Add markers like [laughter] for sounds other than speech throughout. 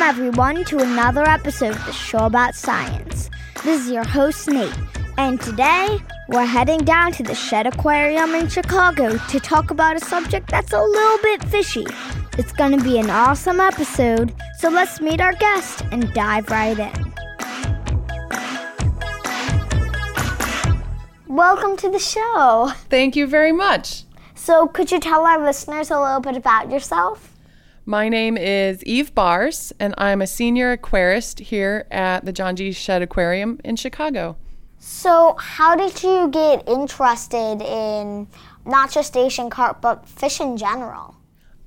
Welcome, everyone, to another episode of the show about science. This is your host, Nate, and today we're heading down to the Shedd Aquarium in Chicago to talk about a subject that's a little bit fishy. It's going to be an awesome episode, so let's meet our guest and dive right in. Welcome to the show. Thank you very much. So, could you tell our listeners a little bit about yourself? My name is Eve Barrs, and I'm a senior aquarist here at the John G. Shedd Aquarium in Chicago. So, how did you get interested in not just Asian carp, but fish in general?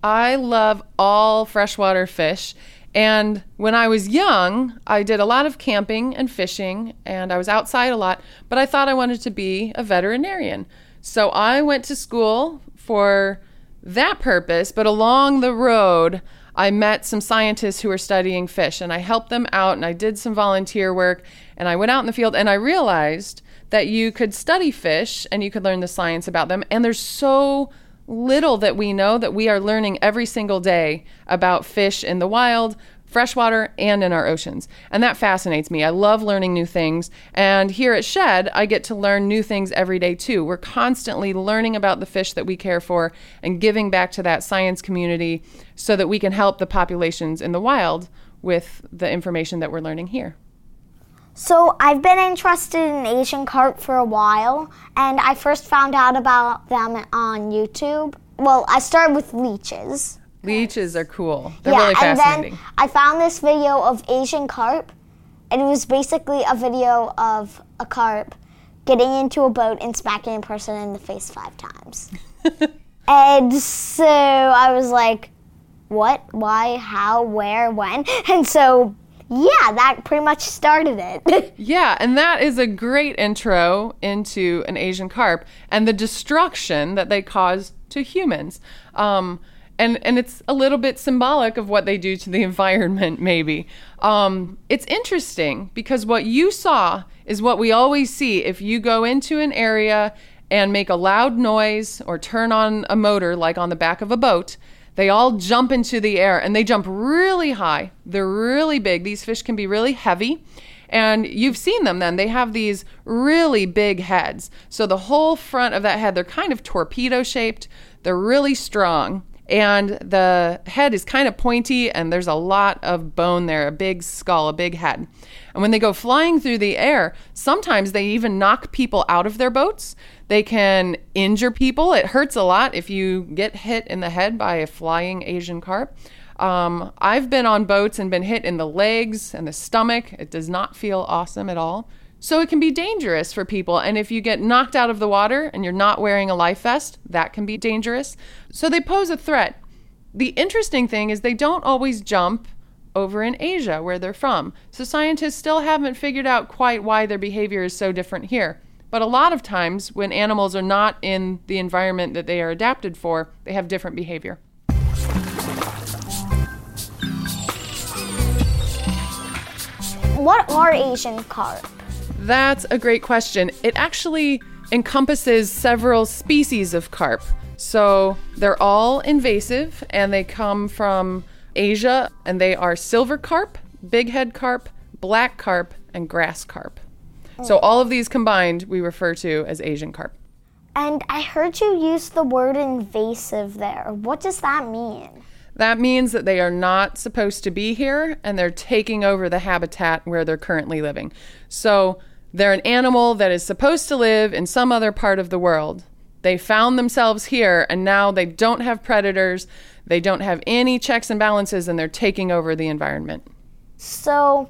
I love all freshwater fish. And when I was young, I did a lot of camping and fishing, and I was outside a lot, but I thought I wanted to be a veterinarian. So I went to school for that purpose, but along the road, I met some scientists who were studying fish and I helped them out and I did some volunteer work and I went out in the field and I realized that you could study fish and you could learn the science about them. And there's so little that we know that we are learning every single day about fish in the wild, freshwater and in our oceans. And that fascinates me. I love learning new things. And here at Shedd, I get to learn new things every day too. We're constantly learning about the fish that we care for and giving back to that science community so that we can help the populations in the wild with the information that we're learning here. So, I've been interested in Asian carp for a while, and I first found out about them on YouTube. Well, I started with leeches. Leeches are cool. They're really fascinating. And then I found this video of Asian carp, and it was basically a video of a carp getting into a boat and smacking a person in the face five times. [laughs] and so I was like, what, why, how, where, when? [laughs] And so yeah, that pretty much started it. [laughs] yeah, and that is a great intro into an Asian carp and the destruction that they cause to humans. Um, and and it's a little bit symbolic of what they do to the [laughs] environment maybe. Um, it's interesting because what you saw is what we always see. If you go into an area and make a loud noise or turn on a motor like on the back of a boat they all jump into the air and they jump really high. They're really big. These fish can be really heavy. And you've seen them then. They have these really big heads. So the whole front of that head they're kind of torpedo shaped they're really strong and the head is kind of pointy and there's a lot of bone there, a big skull, a big head. And when they go flying through the air, sometimes they even knock people out of their boats. They can injure people. It hurts a lot if you get hit in the head by a flying Asian carp. Um, I've been on boats and been hit in the legs and the stomach. It does not feel awesome at all. So it can be dangerous for people. And if you get knocked out of the water and you're not wearing a life vest, that can be dangerous. So they pose a threat. The interesting thing is they don't always jump over in Asia, where they're from. So scientists still haven't figured out quite why their behavior is so different here. But a lot of times, when animals are not in the environment that they are adapted for, they have different behavior. What are Asian carp? That's a great question. It actually encompasses several species of carp. So they're all invasive and they come from Asia and they are silver carp, big head carp, black carp, and grass carp. So all of these combined we refer to as Asian carp. And I heard you use the word invasive there. What does that mean? That means that they are not supposed to be here and they're taking over the habitat where they're currently living. So they're an animal that is supposed to live in some other part of the world. They found themselves here and now they don't have predators, they don't have any checks and balances, and they're taking over the environment. So,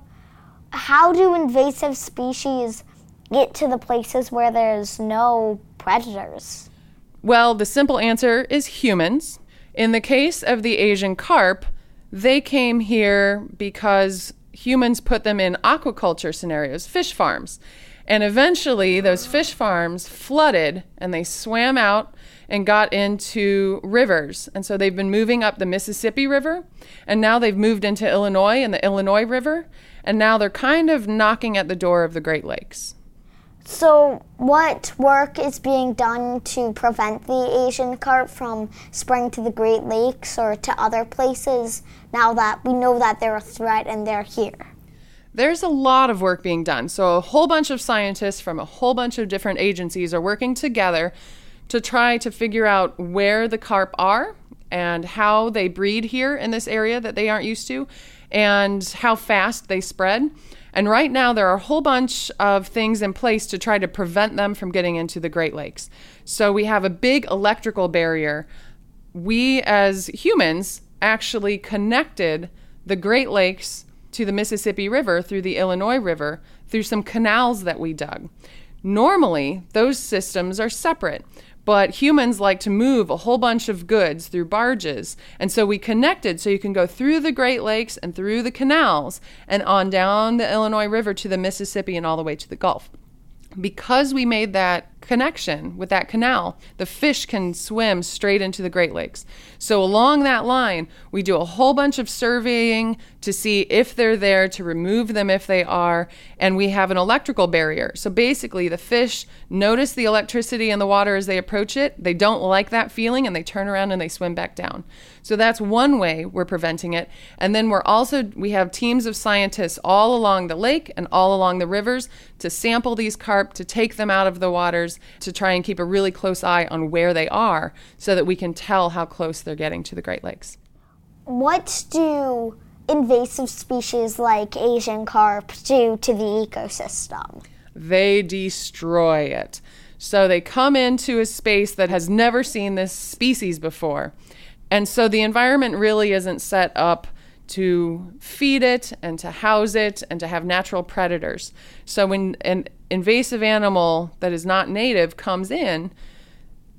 how do invasive species get to the places where there's no predators? Well, the simple answer is humans. In the case of the Asian carp, they came here because humans put them in aquaculture scenarios, fish farms. And eventually, those fish farms flooded and they swam out and got into rivers. And so they've been moving up the Mississippi River, and now they've moved into Illinois and the Illinois River, and now they're kind of knocking at the door of the Great Lakes. So, what work is being done to prevent the Asian carp from spreading to the Great Lakes or to other places now that we know that they're a threat and they're here? There's a lot of work being done. So, a whole bunch of scientists from a whole bunch of different agencies are working together to try to figure out where the carp are and how they breed here in this area that they aren't used to and how fast they spread. And right now, there are a whole bunch of things in place to try to prevent them from getting into the Great Lakes. So we have a big electrical barrier. We, as humans, actually connected the Great Lakes to the Mississippi River through the Illinois River through some canals that we dug. Normally, those systems are separate. But humans like to move a whole bunch of goods through barges. And so we connected so you can go through the Great Lakes and through the canals and on down the Illinois River to the Mississippi and all the way to the Gulf. Because we made that connection with that canal, the fish can swim straight into the Great Lakes. So, along that line, we do a whole bunch of surveying to see if they're there, to remove them if they are, and we have an electrical barrier. So, basically, the fish notice the electricity in the water as they approach it. They don't like that feeling and they turn around and they swim back down. So, that's one way we're preventing it. And then we're also, we have teams of scientists all along the lake and all along the rivers to sample these carp, to take them out of the waters to try and keep a really close eye on where they are so that we can tell how close they're getting to the Great Lakes. What do invasive species like Asian carp do to the ecosystem? They destroy it. So they come into a space that has never seen this species before. And so the environment really isn't set up to feed it and to house it and to have natural predators. So when an invasive animal that is not native comes in,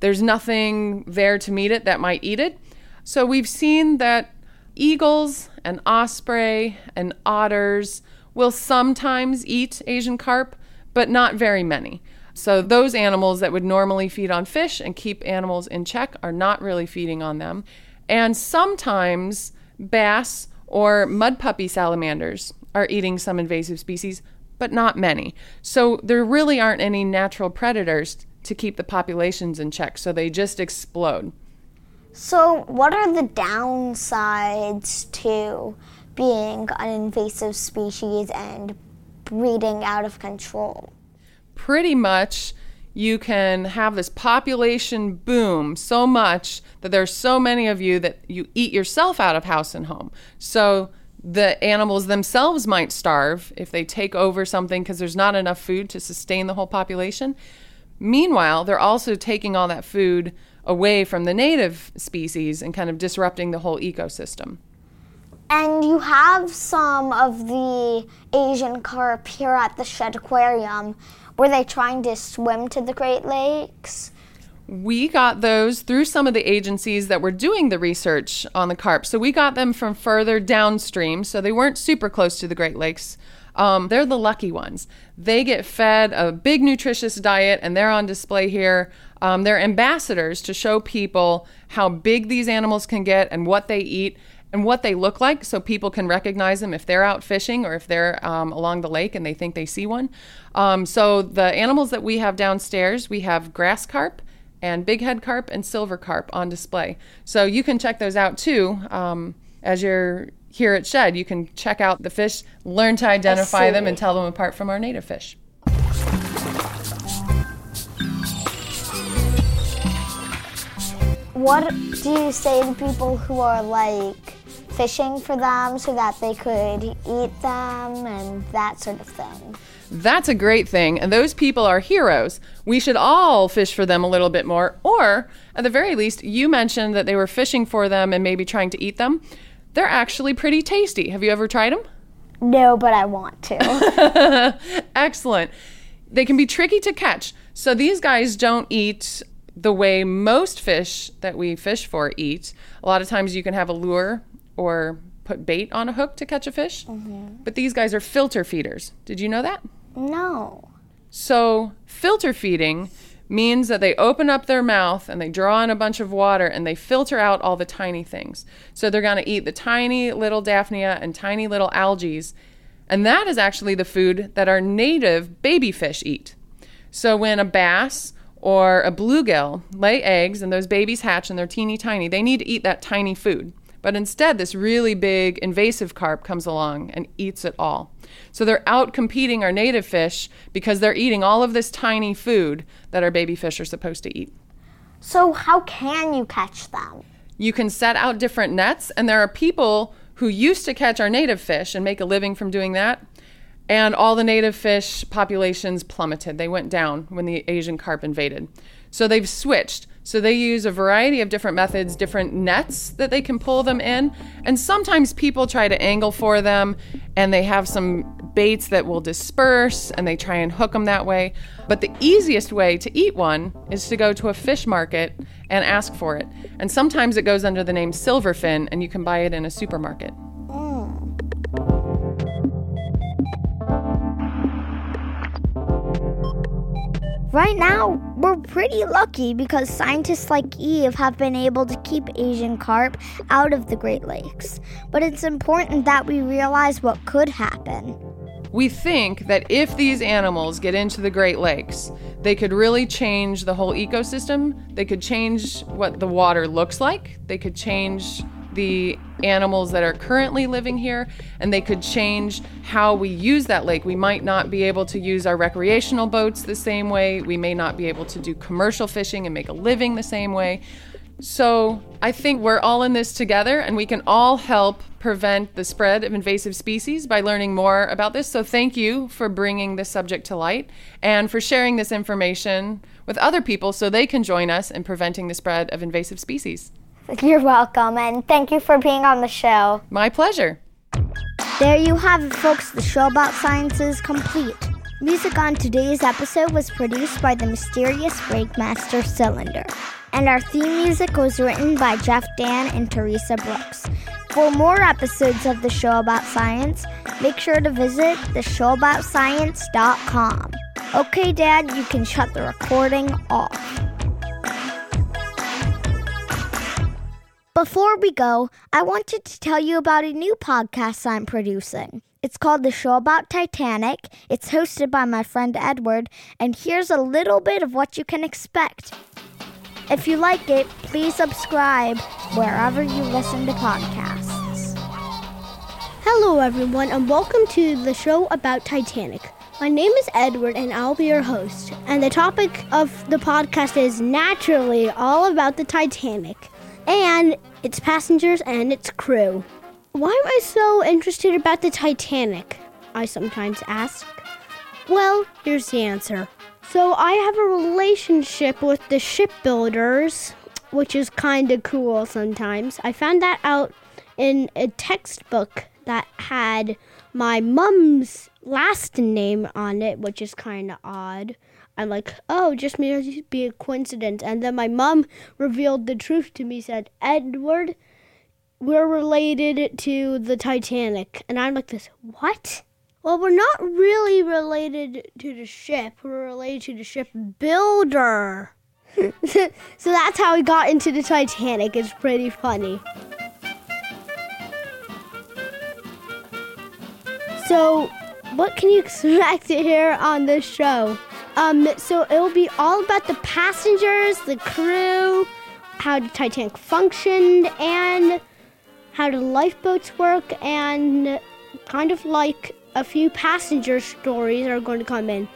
there's nothing there to meet it that might eat it. So we've seen that eagles and osprey and otters will sometimes eat Asian carp, but not very many. So those animals that would normally feed on fish and keep animals in check are not really feeding on them. And sometimes bass or mud puppy salamanders are eating some invasive species, but not many. So there really aren't any natural predators to keep the populations in check, so they just explode. So, what are the downsides to being an invasive species and breeding out of control? Pretty much you can have this population boom so much that there's so many of you that you eat yourself out of house and home. So the animals themselves might starve if they take over something because there's not enough food to sustain the whole population. Meanwhile, they're also taking all that food away from the native species and kind of disrupting the whole ecosystem. And you have some of the Asian carp here at the Shedd Aquarium. Were they trying to swim to the Great Lakes? We got those through some of the agencies that were doing the research on the carp. So we got them from further downstream, so they weren't super close to the Great Lakes. Um, they're the lucky ones. They get fed a big nutritious diet and they're on display here. Um, they're ambassadors to show people how big these animals can get and what they eat and what they look like so people can recognize them if they're out fishing or if they're um, along the lake and they think they see one. Um, so the animals that we have downstairs, we have grass carp and big head carp and silver carp on display. So you can check those out too um, as you're here at Shedd. You can check out the fish, learn to identify them, and tell them apart from our native fish. what do you say to people who are like fishing for them so that they could eat them and that sort of thing? That's a great thing. And those people are heroes. We should all fish for them a little bit more. Or, at the very least, you mentioned that they were fishing for them and maybe trying to eat them. They're actually pretty tasty. Have you ever tried them? No, but I want to. [laughs] Excellent. They can be tricky to catch. So these guys don't eat the way most fish that we fish for eat. A lot of times you can have a lure or put bait on a hook to catch a fish. Mm-hmm. But these guys are filter feeders. Did you know that? no. So, filter feeding means that they open up their mouth and they draw in a bunch of water and they filter out all the tiny things. So, they're going to eat the tiny little Daphnia and tiny little algae. And that is actually the food that our native baby fish eat. So, when a bass or a bluegill lay eggs and those babies hatch and they're teeny tiny, they need to eat that tiny food. But instead, this really big invasive carp comes along and eats it all. So they're out competing our native fish because they're eating all of this tiny food that our baby fish are supposed to eat. So, how can you catch them? You can set out different nets, and there are people who used to catch our native fish and make a living from doing that. And all the native fish populations plummeted. They went down when the Asian carp invaded. So they've switched. So they use a variety of different methods, different nets that they can pull them in. And sometimes people try to angle for them and they have some baits that will disperse and they try and hook them that way. But the easiest way to eat one is to go to a fish market and ask for it. And sometimes it goes under the name silverfin and you can buy it in a supermarket. Right now, we're pretty lucky because scientists like Eve have been able to keep Asian carp out of the Great Lakes. But it's important that we realize what could happen. We think that if these animals get into the Great Lakes, they could really change the whole ecosystem. They could change what the water looks like. They could change the animals that are currently living here, and they could change how we use that lake. We might not be able to use our recreational boats the same way. We may not be able to do commercial fishing and make a living the same way. So I think we're all in this together, and we can all help prevent the spread of invasive species by learning more about this. So thank you for bringing this subject to light and for sharing this information with other people so they can join us in preventing the spread of invasive species. You're welcome, and thank you for being on the show. My pleasure. There you have it, folks. The show about science is complete. Music on today's episode was produced by the mysterious Breakmaster Cylinder. And our theme music was written by Jeff Dan and Teresa Brooks. For more episodes of the show about science, make sure to visit theshowaboutscience.com. Okay, Dad, you can shut the recording off. Before we go, I wanted to tell you about a new podcast I'm producing. It's called The Show About Titanic. It's hosted by my friend Edward, and here's a little bit of what you can expect. If you like it, please subscribe wherever you listen to podcasts. Hello, everyone, and welcome to the show about Titanic. My name is Edward, and I'll be your host. And the topic of the podcast is naturally all about the Titanic and its passengers and its crew. Why am I so interested about the Titanic? I sometimes ask. Well, here's the answer. So, I have a relationship with the shipbuilders, which is kind of cool sometimes. I found that out in a textbook that had my mom's last name on it, which is kind of odd. I'm like, oh, just may be a coincidence. And then my mom revealed the truth to me, said, Edward, we're related to the Titanic. And I'm like, this, what? Well, we're not really related to the ship. We're related to the ship builder. [laughs] so that's how we got into the Titanic. It's pretty funny. So, what can you [laughs] expect to hear on this show? Um, so it'll be all about the passengers, the crew, how the Titanic functioned, and how the lifeboats work, and kind of like a few passenger stories are going to come in.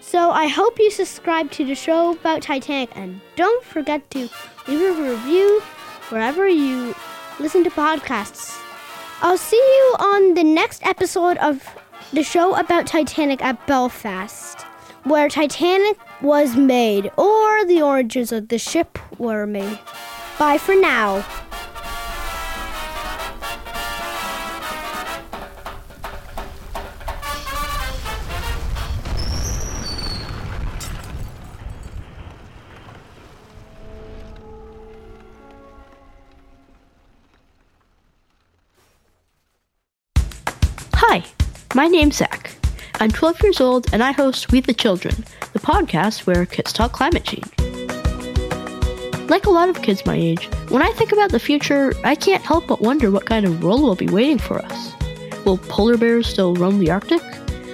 So I hope you subscribe to the show about Titanic, and don't forget to leave a review wherever you listen to podcasts. I'll see you on the next episode of the show about Titanic at Belfast, where Titanic was made, or the origins of the ship were made. Bye for now. Hi, my name's Zach. I'm 12 years old and I host We the Children, the podcast where kids talk climate change. Like a lot of kids my age, when I think about the future, I can't help but wonder what kind of world will be waiting for us. Will polar bears still roam the Arctic?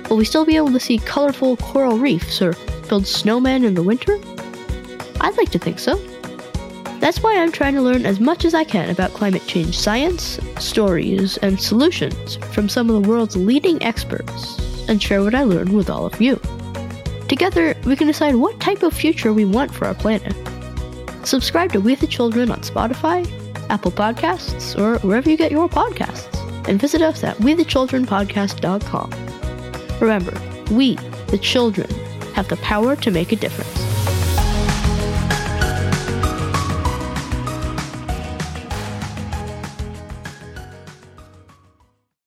Will we still be able to see colorful coral reefs or build snowmen in the winter? I'd like to think so. That's why I'm trying to learn as much as I can about climate change science, stories, and solutions from some of the world's leading experts and share what I learned with all of you. Together, we can decide what type of future we want for our planet. Subscribe to We the Children on Spotify, Apple Podcasts, or wherever you get your podcasts, and visit us at WeTheChildrenPodcast.com. Remember, we, the children, have the power to make a difference.